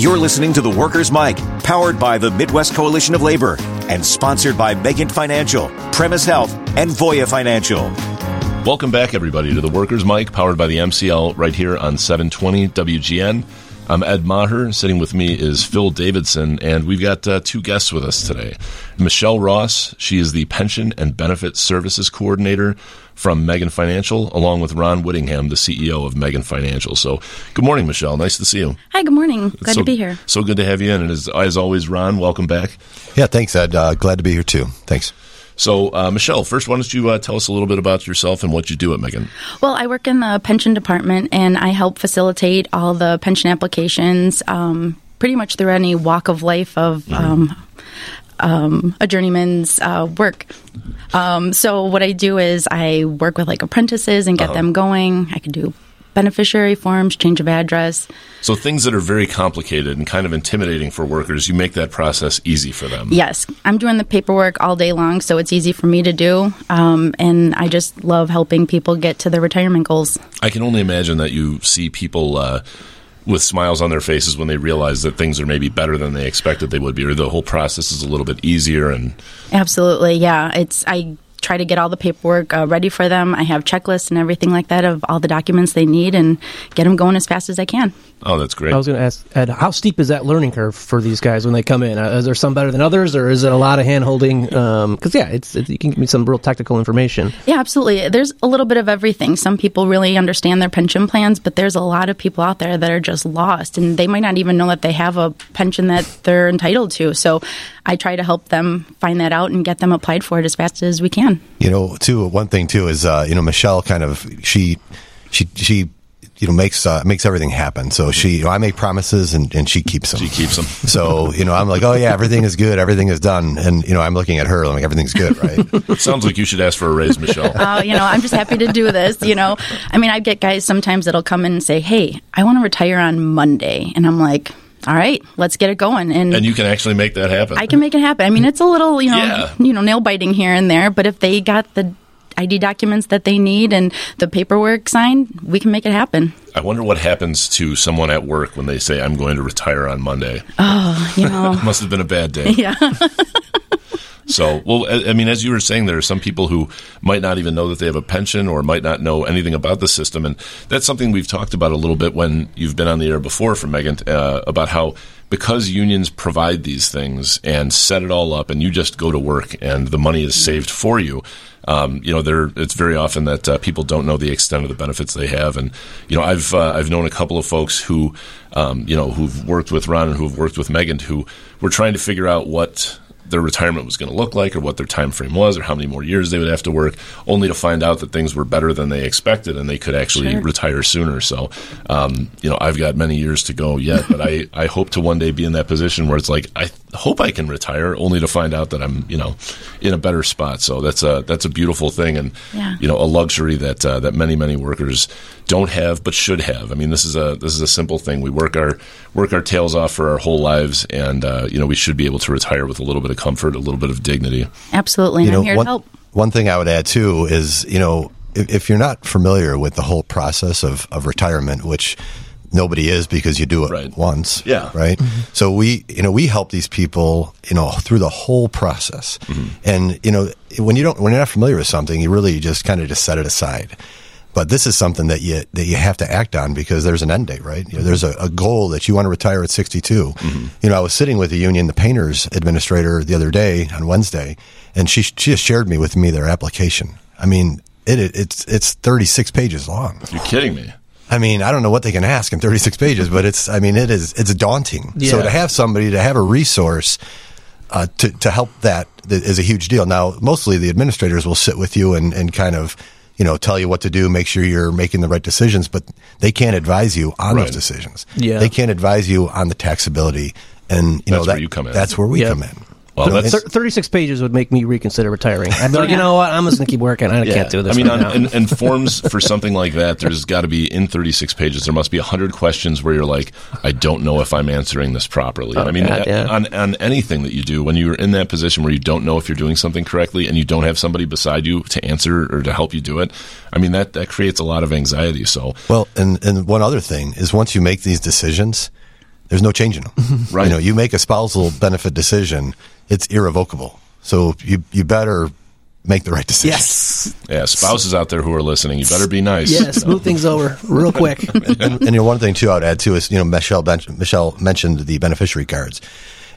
You're listening to The Workers' Mic, powered by the Midwest Coalition of Labor and sponsored by Megent Financial, Premise Health, and Voya Financial. Welcome back, everybody, to The Workers' Mic, powered by the MCL, right here on 720 WGN. I'm Ed Maher. Sitting with me is Phil Davidson, and we've got uh, two guests with us today. Michelle Ross, she is the Pension and Benefit Services Coordinator from Megent Financial, along with Ron Whittingham, the CEO of Megent Financial. So, good morning, Michelle. Nice to see you. Hi, good morning. Glad so, to be here. So good to have you in. And as, as always, Ron, welcome back. Yeah, thanks, Ed. Uh, glad to be here, too. Thanks. So, uh, Michelle, first, why don't you uh, tell us a little bit about yourself and what you do at Megent? Well, I work in the pension department and I help facilitate all the pension applications um, pretty much through any walk of life of. Mm-hmm. Um, um, a journeyman's uh, work. Um, so what I do is I work with like apprentices and get uh-huh. them going. I can do beneficiary forms, change of address. So things that are very complicated and kind of intimidating for workers, you make that process easy for them. Yes, I'm doing the paperwork all day long, so it's easy for me to do, um, and I just love helping people get to their retirement goals. I can only imagine that you see people. Uh, with smiles on their faces when they realize that things are maybe better than they expected they would be, or the whole process is a little bit easier. And absolutely, yeah, it's I try to get all the paperwork uh, ready for them. I have checklists and everything like that of all the documents they need and get them going as fast as I can. Oh, that's great. I was going to ask, Ed, how steep is that learning curve for these guys when they come in? Uh, is there some better than others, or is it a lot of hand holding? Because um, yeah, it's, it, you can give me some real technical information. Yeah, absolutely. There's a little bit of everything. Some people really understand their pension plans, but there's a lot of people out there that are just lost, and they might not even know that they have a pension that they're entitled to. So I try to help them find that out and get them applied for it as fast as we can. You know, too. One thing too is uh, you know Michelle kind of she she she you know makes uh, makes everything happen. So she, you know, I make promises and, and she keeps them. She keeps them. So you know, I'm like, oh yeah, everything is good, everything is done, and you know, I'm looking at her, I'm like, everything's good, right? Sounds like you should ask for a raise, Michelle. Oh, you know, I'm just happy to do this. You know, I mean, I get guys sometimes that'll come in and say, hey, I want to retire on Monday, and I'm like all right, let's get it going. And, and you can actually make that happen. I can make it happen. I mean, it's a little, you know, yeah. you know, nail biting here and there, but if they got the ID documents that they need and the paperwork signed, we can make it happen. I wonder what happens to someone at work when they say, I'm going to retire on Monday. Oh, you know. must have been a bad day. Yeah. So, well, I mean, as you were saying, there are some people who might not even know that they have a pension or might not know anything about the system. And that's something we've talked about a little bit when you've been on the air before from Megent uh, about how because unions provide these things and set it all up and you just go to work and the money is saved for you. Um, you know, there it's very often that uh, people don't know the extent of the benefits they have, and you know, I've uh, I've known a couple of folks who, um, you know, who've worked with Ron and who've worked with Megent who were trying to figure out what their retirement was going to look like or what their time frame was or how many more years they would have to work only to find out that things were better than they expected and they could actually sure. retire sooner so um, you know i've got many years to go yet but I, I hope to one day be in that position where it's like i hope i can retire only to find out that i'm you know in a better spot so that's a that's a beautiful thing and yeah. you know a luxury that uh, that many many workers don't have but should have i mean this is a this is a simple thing we work our work our tails off for our whole lives and uh, you know we should be able to retire with a little bit of comfort, a little bit of dignity. Absolutely. You know, I'm here one, to help. One thing I would add too is, you know, if, if, you're not familiar with the whole process of, of retirement, which nobody is because you do it right. once. Yeah. Right. Mm-hmm. So we, you know, we help these people, you know, through the whole process. Mm-hmm. And, you know, when you don't, when you're not familiar with something, you really just kind of just set it aside. But this is something that you that you have to act on because there's an end date, right? You know, there's a, a, goal that you want to retire at 62. Mm-hmm. You know, I was sitting with the union, the painters administrator, the other day on Wednesday, and she she just shared me with me their application. I mean, it, it it's it's 36 pages long. You're kidding me. I mean, I don't know what they can ask in 36 pages, but it's I mean, it is it's daunting. Yeah. So to have somebody to have a resource. Uh, to, to help that is a huge deal. Now, mostly the administrators will sit with you and, and kind of you know, tell you what to do, make sure you're making the right decisions, but they can't advise you on right. those decisions. Yeah. They can't advise you on the taxability. And, you that's know, that, where you come in. that's where we yep. come in. Well, Th- 36 pages would make me reconsider retiring. I'd be like, you know what? I'm just going to keep working. I yeah. can't do this. I mean, right on, and, forms for something like that, there's got to be in 36 pages. There must be 100 questions where you're like, I don't know if I'm answering this properly. Oh, I mean, God, yeah. on, on anything that you do, when you're in that position where you don't know if you're doing something correctly and you don't have somebody beside you to answer or to help you do it, I mean, that, that creates a lot of anxiety. So, well, and, and one other thing is once you make these decisions, there's no changing them. Right. You know, you make a spousal benefit decision, it's irrevocable. So you you better make the right decision. Yes. Yeah, spouses out there who are listening, you better be nice. Yeah, move things over real quick. and, and you know, one thing too, I would add too is you know Michelle ben- Michelle mentioned the beneficiary cards,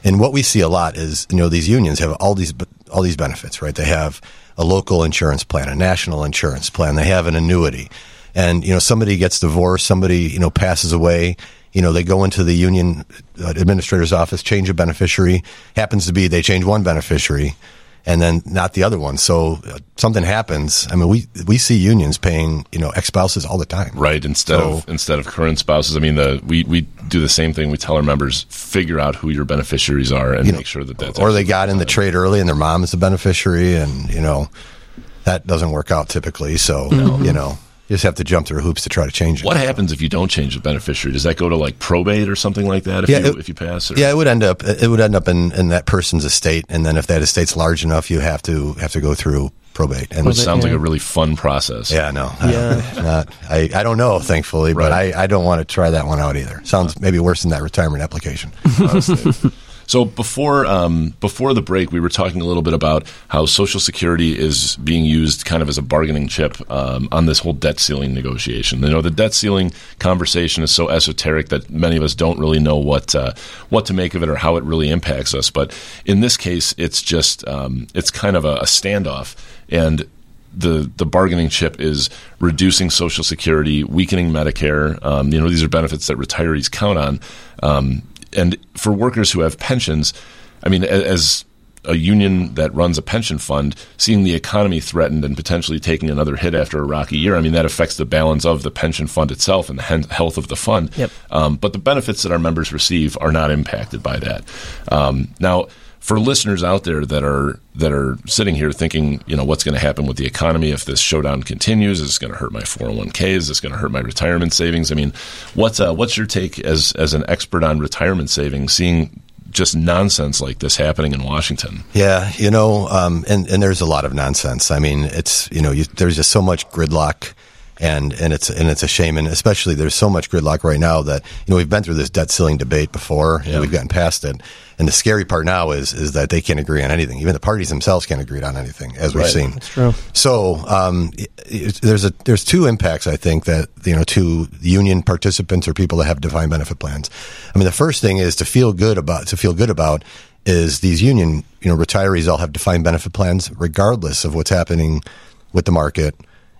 and what we see a lot is you know these unions have all these all these benefits, right? They have a local insurance plan, a national insurance plan, they have an annuity, and you know somebody gets divorced, somebody you know passes away. You know, they go into the union uh, administrator's office, change a beneficiary. Happens to be they change one beneficiary, and then not the other one. So uh, something happens. I mean, we we see unions paying you know ex spouses all the time. Right, instead So- of instead of current spouses. I mean, the we, we do the same thing. We tell our members figure out who your beneficiaries are and you know, make sure that that's or they got in the trade early and their mom is the beneficiary, and you know that doesn't work out typically. So you know you just have to jump through hoops to try to change it. What happens if you don't change the beneficiary? Does that go to like probate or something like that? If Yeah, you it- if you pass? Or? Yeah, it would end up it would end up in, in that person's estate, and then if that estate's large enough, you have to have to go through probate. And which sounds like a really fun process. yeah, no, I Yeah. don't, I I don't know, thankfully, but I, I don't want to try that one out either. Sounds maybe worse than that retirement application. So before um, before the break, we were talking a little bit about how Social Security is being used kind of as a bargaining chip um, on this whole debt ceiling negotiation. You know, the debt ceiling conversation is so esoteric that many of us don't really know what uh, what to make of it or how it really impacts us. But in this case, it's just um, it's kind of a, a standoff and the the bargaining chip is reducing Social Security, weakening Medicare. Um, you know, these are benefits that retirees count on. Um, and for workers who have pensions, I mean, as a union that runs a pension fund, seeing the economy threatened and potentially taking another hit after a rocky year, I mean, that affects the balance of the pension fund itself and the health of the fund. Yep. Um, but the benefits that our members receive are not impacted by that. Um, now, for listeners out there that are that are sitting here thinking, you know, what's going to happen with the economy if this showdown continues? Is this going to hurt my 401k? Is this going to hurt my retirement savings? I mean, what's uh, what's your take as as an expert on retirement savings, seeing just nonsense like this happening in Washington? Yeah, you know, um, and and there's a lot of nonsense. I mean, it's you know, you, there's just so much gridlock, and and it's and it's a shame, and especially there's so much gridlock right now that you know we've been through this debt ceiling debate before, Yeah. and we've gotten past it. And the scary part now is is that they can't agree on anything. Even the parties themselves can't agree on anything, as we've Right. seen. That's true. So um, it- it- there's a there's two impacts I think that you know to union participants or people that have defined benefit plans. I mean, the first thing is to feel good about to feel good about is these union you know retirees all have defined benefit plans regardless of what's happening with the market.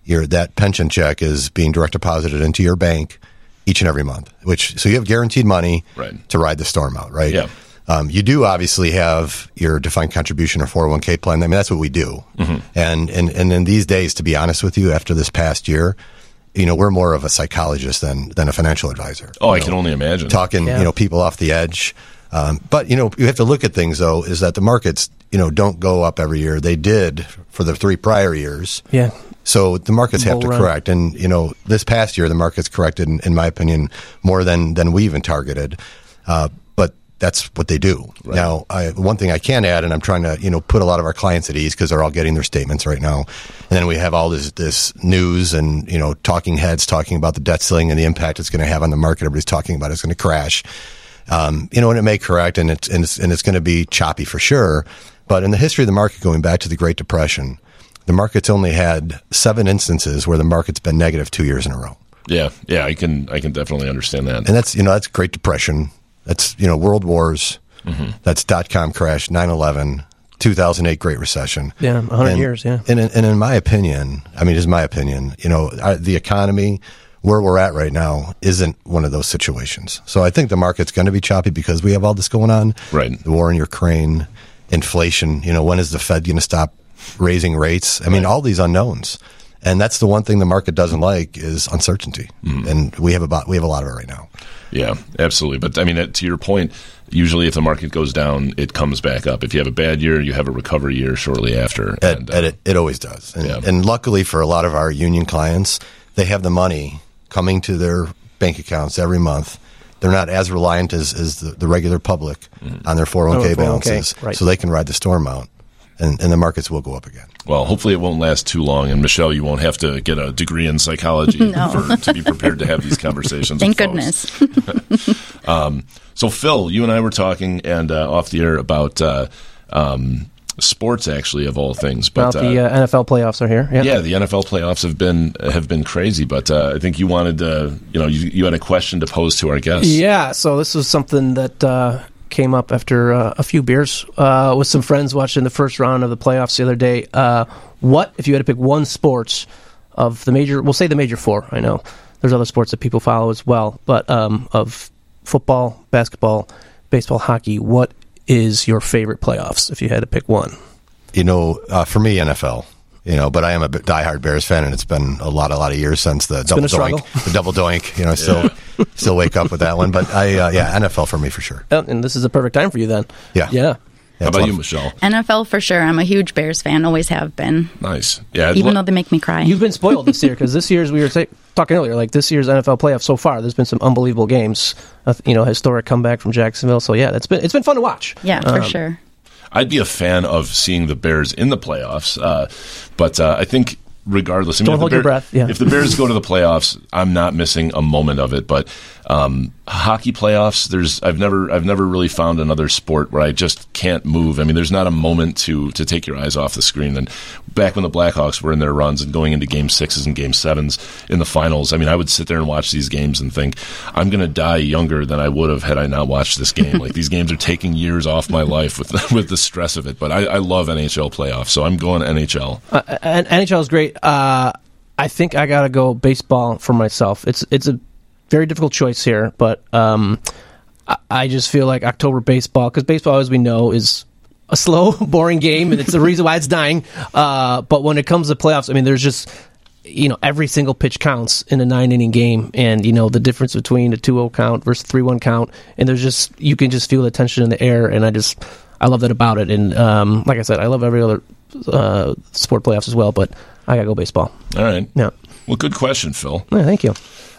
Your that pension check is being direct deposited into your bank each and every month, which so you have guaranteed money Right. to ride the storm out, right? Yeah. Um, you do obviously have your defined contribution or 401k plan. I mean, that's what we do. Mm-hmm. And, and, and in these days, to be honest with you, after this past year, you know, we're more of a psychologist than, than a financial advisor. Oh, I You can only imagine. Talking, Yeah. you know, people off the edge. Um, but, you know, you have to look at things, though, is that the markets, you know, don't go up every year. They did for the three prior years. Yeah. So the markets have Bull to run. correct, and you know this past year the markets corrected, in, in my opinion, more than than we even targeted. Uh, but that's what they do. Now, I, one thing I can add, and I'm trying to you know put a lot of our clients at ease because they're all getting their statements right now, and then we have all this this news and you know talking heads talking about the debt ceiling and the impact it's going to have on the market. Everybody's talking about it's going to crash. Um, you know, and it may correct, and it's and it's, and it's going to be choppy for sure. But in the history of the market, going back to the Great Depression, the market's only had seven instances where the market's been negative two years in a row, Yeah, yeah, I can I can definitely understand that. and that's you know that's Great Depression, that's you know World Wars, mm-hmm. that's dot com crash, 9-11, 2008 Great Recession. Yeah, 100 And- years, yeah. And in, and in my opinion, I mean, it's my opinion. You know, the economy where we're at right now isn't one of those situations. So I think the market's going to be choppy because we have all this going on. Right. The war in Ukraine, inflation. You know, when is the Fed going to stop raising rates? I mean, all these unknowns. And that's the one thing the market doesn't like is uncertainty, Mm-hmm. and we have about we have a lot of it right now. Yeah, absolutely. But I mean, to your point, usually if the market goes down, it comes back up. If you have a bad year, you have a recovery year shortly after. It, And, uh, it, it always does. And, Yeah. and luckily for a lot of our union clients, they have the money coming to their bank accounts every month. They're not as reliant as, as the, the regular public on their 401k Oh, 401k, balances, right. so they can ride the storm out. and, and the markets will go up again. Well, hopefully it won't last too long, and Michelle, you won't have to get a degree in psychology No. for, to be prepared to have these conversations. Thank goodness. Um, so, Phil, you and I were talking and uh, off the air about uh, um, sports, actually, of all things. Well, But the uh, NFL playoffs are here. Yeah. yeah, the NFL playoffs have been have been crazy. But uh, I think you wanted to, you know, you, you had a question to pose to our guests. Yeah, so this was something that uh, came up after uh, a few beers uh, with some friends watching the first round of the playoffs the other day. Uh, what if you had to pick one sports of the major? We'll say the major four. I know there's other sports that people follow as well, but um, of football, basketball, baseball, hockey. What is your favorite playoffs if you had to pick one? You know, uh, for me, NFL. You know, but I am a diehard Bears fan, and it's been a lot, a lot of years since the double been struggle. doink. The double doink. You know, I still, still wake up with that one. But I, uh, yeah, NFL for me for sure. Oh, and this is a perfect time for you then. Yeah. Yeah. Yeah, How about a you, Michelle? NFL for sure. I'm a huge Bears fan. Always have been. Nice. Yeah. Even lo- though they make me cry. You've been spoiled this year because this year's we were ta- talking earlier, like this year's NFL playoffs so far. There's been some unbelievable games. Uh, you know, historic comeback from Jacksonville. So yeah, that's been it's been fun to watch. yeah, for Um, sure. I'd be a fan of seeing the Bears in the playoffs, uh, but uh, I think regardless, I mean, Don't if hold the your breath, yeah. if the Bears go to the playoffs, I'm not missing a moment of it. But um, hockey playoffs, there's I've never I've never really found another sport where I just can't move. I mean, there's not a moment to to take your eyes off the screen. And back when the Blackhawks were in their runs and going into Game Sixes and Game Sevens in the finals, I mean, I would sit there and watch these games and think I'm going to die younger than I would have had I not watched this game. like these games are taking years off my life with with the stress of it. But I, I love NHL playoffs, so I'm going NHL. Uh, NHL is great. Uh, I think I gotta go baseball for myself. It's it's a very difficult choice here, but um, I, I just feel like October baseball because baseball, as we know, is a slow, boring game, and it's the reason why it's dying. Uh, but when it comes to playoffs, I mean, there's just you know every single pitch counts in a nine inning game, and you know the difference between a 2-0 count versus three one count, and there's just you can just feel the tension in the air, and I just I love that about it. And um, like I said, I love every other uh, sport playoffs as well, but I gotta go baseball. All right. Yeah, Well, good question, Phil. yeah thank you.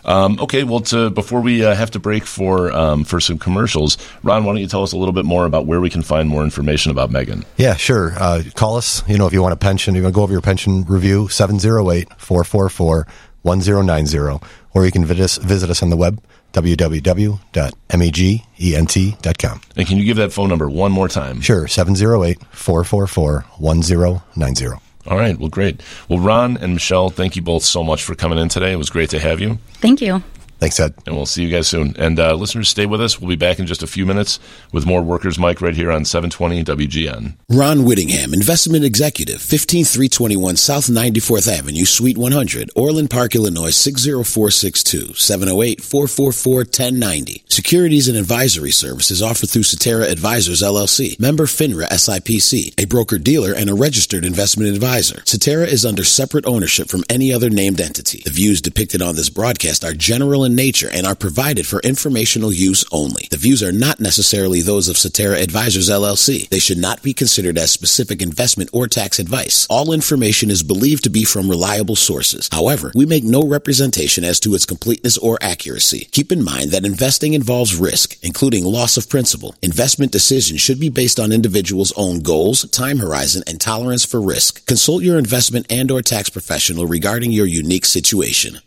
Um, okay, well, to, before we uh, have to break for um, for some commercials, Ron, why don't you tell us a little bit more about where we can find more information about Megent? Yeah, sure. Uh, call us. You know, if you want a pension, you want to go over your pension review, 708 444 1090. Or you can visit us, visit us on the web, www.megent.com. And can you give that phone number one more time? Sure, 708 444 1090. All right, well, great. Well, Ron and Michelle, thank you both so much for coming in today. It was great to have you, Thank you. Thanks, Ed. and we'll see you guys soon. And uh, listeners, stay with us. We'll be back in just a few minutes with more Workers Mic right here on 720 WGN. Ron Whittingham, investment executive, 15321 South 94th Avenue, Suite 100, Orland Park, Illinois 60462, 708-444-1090. Securities and advisory services offered through Cetera Advisors LLC, member FINRA SIPC, a broker dealer and a registered investment advisor. Cetera is under separate ownership from any other named entity. The views depicted on this broadcast are general in nature and are provided for informational use only. The views are not necessarily those of Cetera Advisors LLC. They should not be considered as specific investment or tax advice. All information is believed to be from reliable sources. However, we make no representation as to its completeness or accuracy. Keep in mind that investing involves risk, including loss of principal. Investment decisions should be based on individuals' own goals, time horizon, and tolerance for risk. Consult your investment and or tax professional regarding your unique situation.